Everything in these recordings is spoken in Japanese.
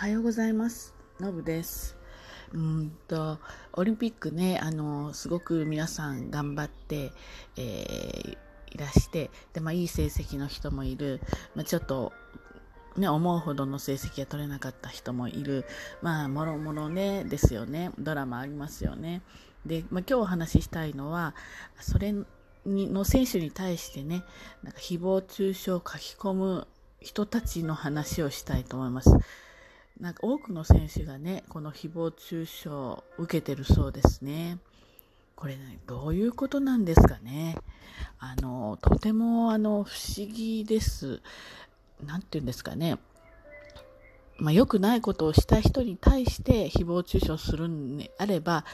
はようございます。のぶです。うんと、オリンピックね、あの、すごく皆さん頑張って、えー、いらして、で、まあ、いい成績の人もいる、まあ、ちょっと、ね、思うほどの成績が取れなかった人もいる。まあ、もろもろね、ですよね。ドラマありますよね。で、まあ、今日お話ししたいのは、それにの選手に対してね、なんか誹謗中傷を書き込む人たちの話をしたいと思います。なんか多くの選手がね、この誹謗中傷を受けてるそうですね。これね、どういうことなんですかね。あの、とてもあの、不思議です。なんて言うんですかね。まあ、良くないことをした人に対して誹謗中傷するんであれば、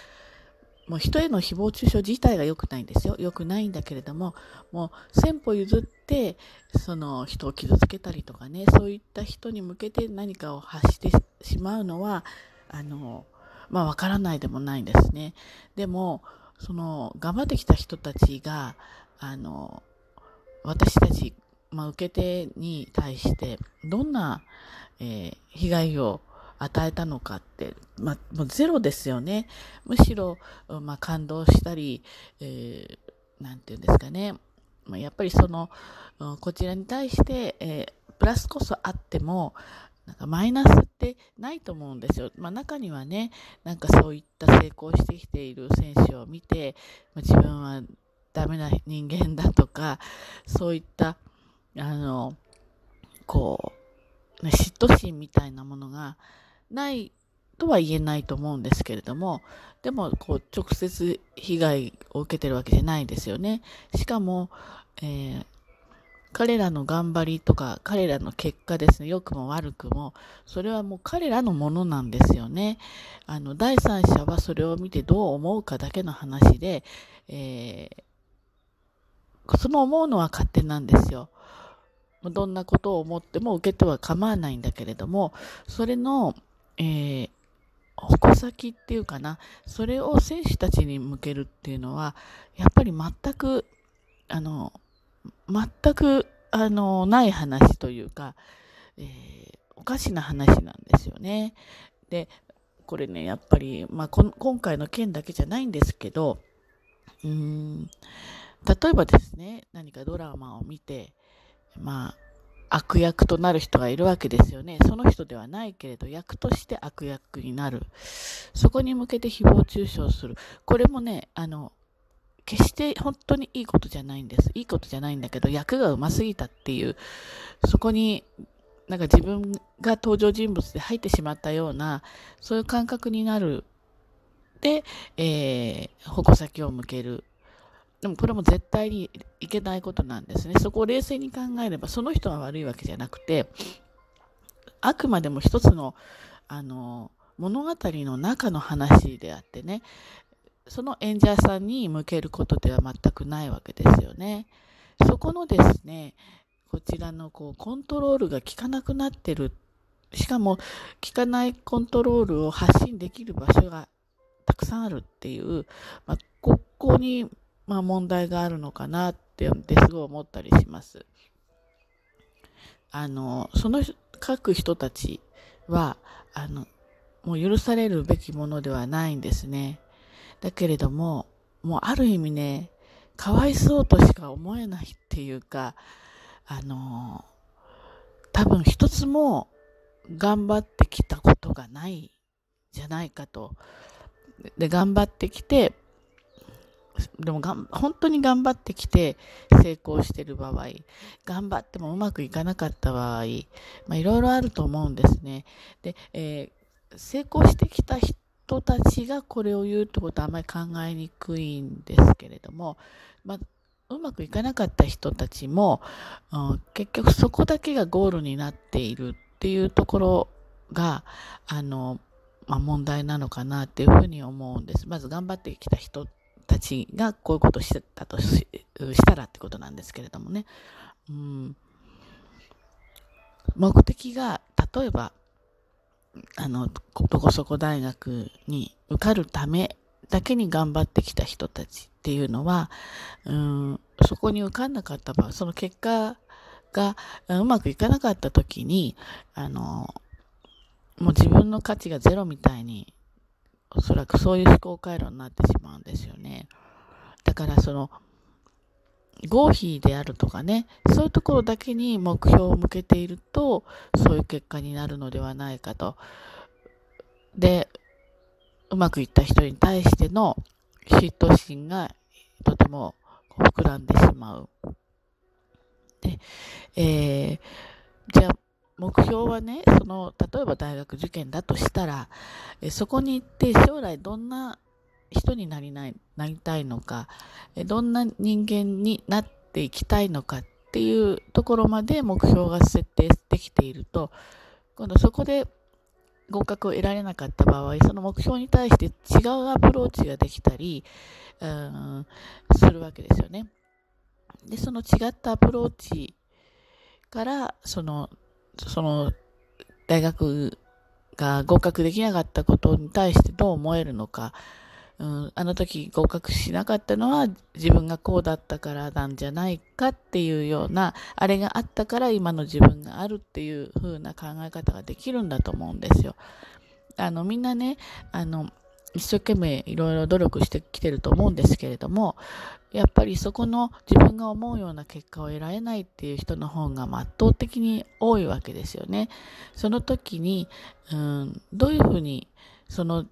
もう人への誹謗中傷自体が良くないんですよ。良くないんだけれども、もう先歩譲って、その人を傷つけたりとかね、そういった人に向けて何かを発してしまうのは、あの、まあわからないでもないんですね。でも、その、頑張ってきた人たちが、あの、私たち、まあ受け手に対して、どんな、えー、被害を与えたのかって、まあ、もうゼロですよね。むしろ、まあ、感動したり、えー、なんていうんですかね。まあ、やっぱりその、こちらに対して、えー、プラスこそあっても、なんかマイナスってないと思うんですよ。まあ、中にはね、なんかそういった成功してきている選手を見て、まあ、自分はダメな人間だとか、そういった、あの、こう、嫉妬心みたいなものが、ないとは言えないと思うんですけれども、でも、こう、直接被害を受けてるわけじゃないですよね。しかも、えー、彼らの頑張りとか、彼らの結果ですね、良くも悪くも、それはもう彼らのものなんですよね。あの、第三者はそれを見てどう思うかだけの話で、えー、その思うのは勝手なんですよ。どんなことを思っても受けては構わないんだけれども、それの、えー、矛先っていうかな、それを選手たちに向けるっていうのは、やっぱり全く、あの、全く、あの、ない話というか、えー、おかしな話なんですよね。で、これね、やっぱり、まあ、今回の件だけじゃないんですけど、うーん、例えばですね、何かドラマを見て、まあ、悪役となる人がいるわけですよね。その人ではないけれど、役として悪役になる。そこに向けて誹謗中傷する。これもね、あの、決して本当にいいことじゃないんです。いいことじゃないんだけど、役が上手すぎたっていう、そこに、なんか自分が登場人物で入ってしまったような、そういう感覚になる。で、えー、矛先を向ける。でもこれも絶対にいけないことなんですね。そこを冷静に考えれば、その人が悪いわけじゃなくて、あくまでも一つの、あの、物語の中の話であってね、その演者さんに向けることでは全くないわけですよね。そこのですね、こちらのこうコントロールが効かなくなってる。しかも、効かないコントロールを発信できる場所がたくさんあるっていう、まあ、ここにまあ、問題があるのかなってすごい思ったりします。あの、その書く人たちは、あの、もう許されるべきものではないんですね。だけれども、もうある意味ね、かわいそうとしか思えないっていうか、あの、多分一つも頑張ってきたことがないじゃないかと。で、頑張ってきて、でもがん本当に頑張ってきて成功してる場合、頑張ってもうまくいかなかった場合、まあ、いろいろあると思うんですね。で、えー、成功してきた人たちがこれを言うってことはあまり考えにくいんですけれども、まあ、うまくいかなかった人たちも、うん、結局そこだけがゴールになっているっていうところが、あの、まあ、問題なのかなっていうふうに思うんです。まず頑張ってきた人たちがこういうことをしてたとしたらってことなんですけれどもね。うん、目的が、例えば、あの、どこそこ大学に受かるためだけに頑張ってきた人たちっていうのは、うん、そこに受かんなかった場合、その結果がうまくいかなかった時に、あの、もう自分の価値がゼロみたいに、おそらくそういう思考回路になってしまうんですよね。だからその、合否であるとかね、そういうところだけに目標を向けていると、そういう結果になるのではないかと。で、うまくいった人に対しての嫉妬心がとても膨らんでしまう。で、えー、じゃあ、目標はね、その、例えば大学受験だとしたら、えそこに行って将来どんな人になりない、なりたいのか、えどんな人間になっていきたいのかっていうところまで目標が設定できていると、今度そこで合格を得られなかった場合、その目標に対して違うアプローチができたり、うん、するわけですよね。で、その違ったアプローチから、その、その、大学が合格できなかったことに対してどう思えるのか、うん、あの時合格しなかったのは自分がこうだったからなんじゃないかっていうような、あれがあったから今の自分があるっていう風な考え方ができるんだと思うんですよ。あの、みんなね、あの、一生懸命いろいろ努力してきてると思うんですけれども、やっぱりそこの自分が思うような結果を得られないっていう人の方が圧倒的に多いわけですよね。その時に、うん、どういうふうにその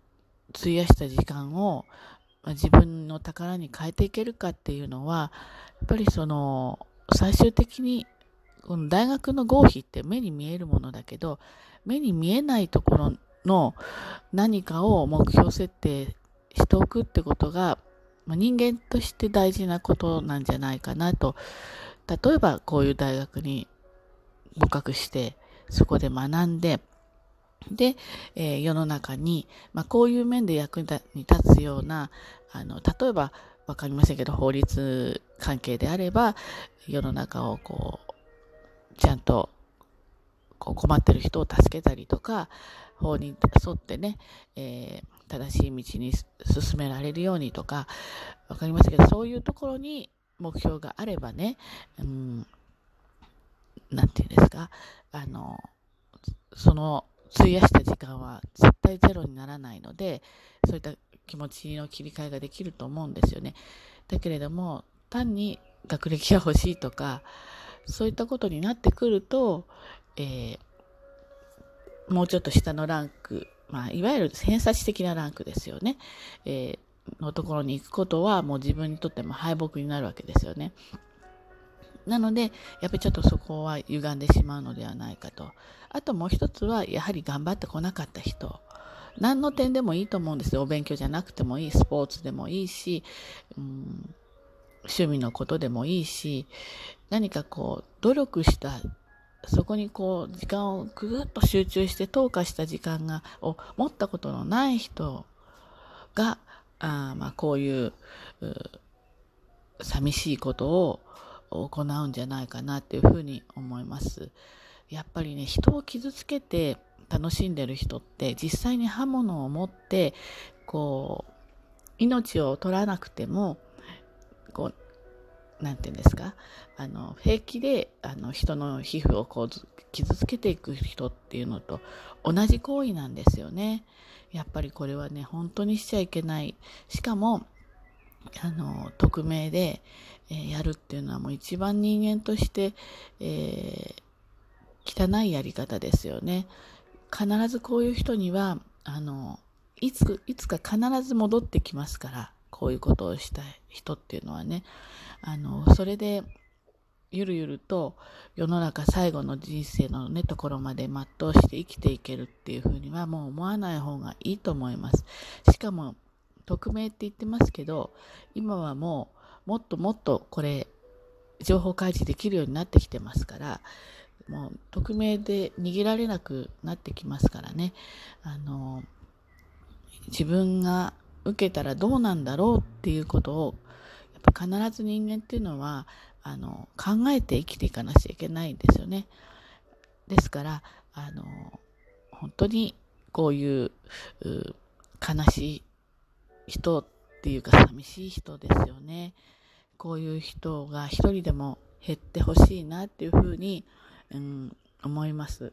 費やした時間を自分の宝に変えていけるかっていうのは、やっぱりその最終的にこの大学の合否って目に見えるものだけど、目に見えないところの何かを目標設定しておくってことが、まあ、人間として大事なことなんじゃないかなと。例えばこういう大学に合格して、そこで学んで、で、えー、世の中に、まあ、こういう面で役に立つような、あの、例えば、わかりませんけど、法律関係であれば、世の中をこう、ちゃんと、こう困ってる人を助けたりとか、法に沿ってね、えー、正しい道に進められるようにとか、わかりますけど、そういうところに目標があればね、うん、なんていうんですか、あの、その、費やした時間は絶対ゼロにならないので、そういった気持ちの切り替えができると思うんですよね。だけれども、単に学歴が欲しいとか、そういったことになってくると、えー、もうちょっと下のランク、まあ、いわゆる偏差値的なランクですよね。えー、のところに行くことはもう自分にとっても敗北になるわけですよね。なので、やっぱりちょっとそこは歪んでしまうのではないかと。あともう一つは、やはり頑張ってこなかった人。何の点でもいいと思うんですよ。お勉強じゃなくてもいい、スポーツでもいいし、うん、趣味のことでもいいし、何かこう、努力した、そこにこう、時間をぐっと集中して投下した時間が、を持ったことのない人が、あまあこういう、う寂しいことを行うんじゃないかなっていうふうに思います。やっぱりね、人を傷つけて楽しんでる人って実際に刃物を持って、こう、命を取らなくても、こう、なんて言うんですか、あの、平気で、あの、人の皮膚をこう、傷つけていく人っていうのと同じ行為なんですよね。やっぱりこれはね、本当にしちゃいけない。しかも、あの、匿名で、えー、やるっていうのはもう一番人間として、えー、汚いやり方ですよね。必ずこういう人には、あの、いつ、いつか必ず戻ってきますから、こういうことをした人っていうのはね。あの、それで、ゆるゆると世の中最後の人生のね、ところまで全うして生きていけるっていうふうにはもう思わない方がいいと思います。しかも、匿名って言ってますけど、今はもうもっともっとこれ、情報開示できるようになってきてますから、もう匿名で逃げられなくなってきますからね。あの、自分が受けたらどうなんだろうっていうことを、やっぱ必ず人間っていうのは、あの、考えて生きていかなきゃいけないんですよね。ですから、あの、本当にこういう悲しい人っていうか寂しい人ですよね。こういう人が一人でも減ってほしいなっていうふうに、うん、思います。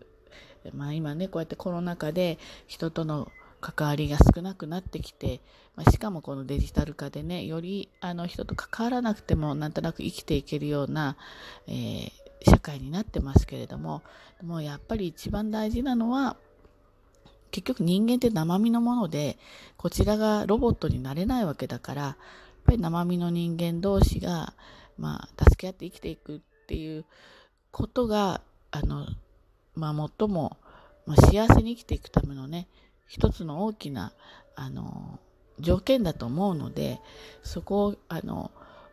まあ、今ねこうやってコロナ禍で人との関わりが少なくなってきて、まあ、しかもこのデジタル化でねよりあの人と関わらなくてもなんとなく生きていけるような、えー、社会になってますけれどももうやっぱり一番大事なのは結局人間って生身のものでこちらがロボットになれないわけだからやっぱり生身の人間同士が、まあ、助け合って生きていくっていうことがあの、まあ、最も、まあ、幸せに生きていくためのね一つの大きなあの条件だと思うのでそこをあの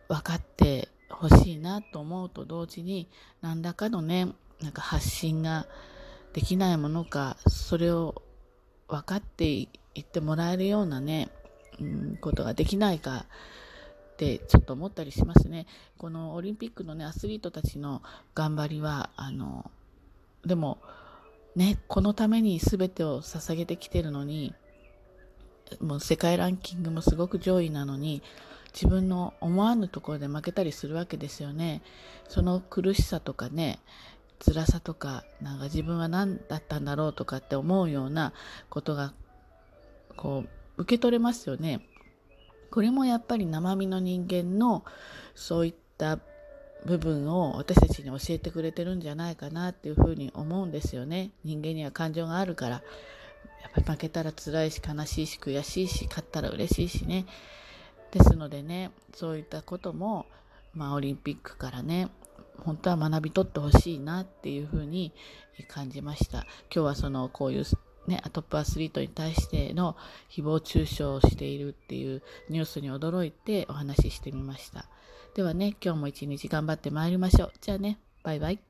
分かってほしいなと思うと同時に何らかのねなんか発信ができないものかそれを分かっていってもらえるようなね、うん、ことができないかってちょっと思ったりしますね。このオリンピックのねアスリートたちの頑張りはあのでもねこのために全てを捧げてきてるのにもう世界ランキングもすごく上位なのに自分の思わぬところで負けたりするわけですよね。その苦しさとかね、辛さとか、なんか自分は何だったんだろうとかって思うようなことが、こう、受け取れますよね。これもやっぱり生身の人間のそういった部分を私たちに教えてくれてるんじゃないかなっていうふうに思うんですよね。人間には感情があるから。やっぱり負けたら辛いし悲しいし悔しいし勝ったら嬉しいしねですのでねそういったことも、まあ、オリンピックからね本当は学び取ってほしいなっていうふうに感じました今日はそのこういうね、トップアスリートに対しての誹謗中傷をしているっていうニュースに驚いてお話ししてみました。ではね、今日も一日頑張ってまいりましょう。じゃあね、バイバイ。